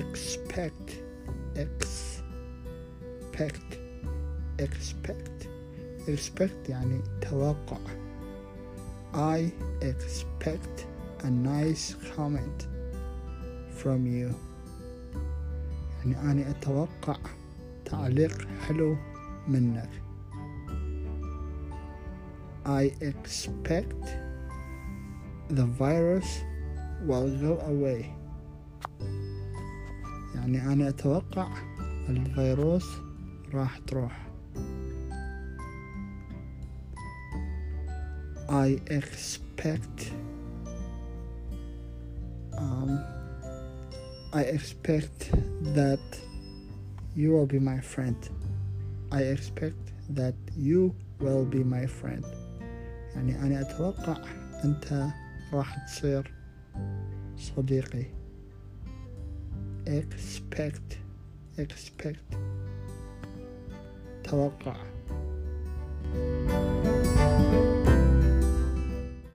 expect expect expect expect يعني توقع I expect a nice comment from you يعني أنا أتوقع تعليق حلو منك I expect the virus will go away يعني أنا أتوقع الفيروس راح تروح I expect um, I expect that you will be my friend. I expect that you will be my friend. يعني أنا أتوقع أنت راح تصير صديقي. expect expect. توقع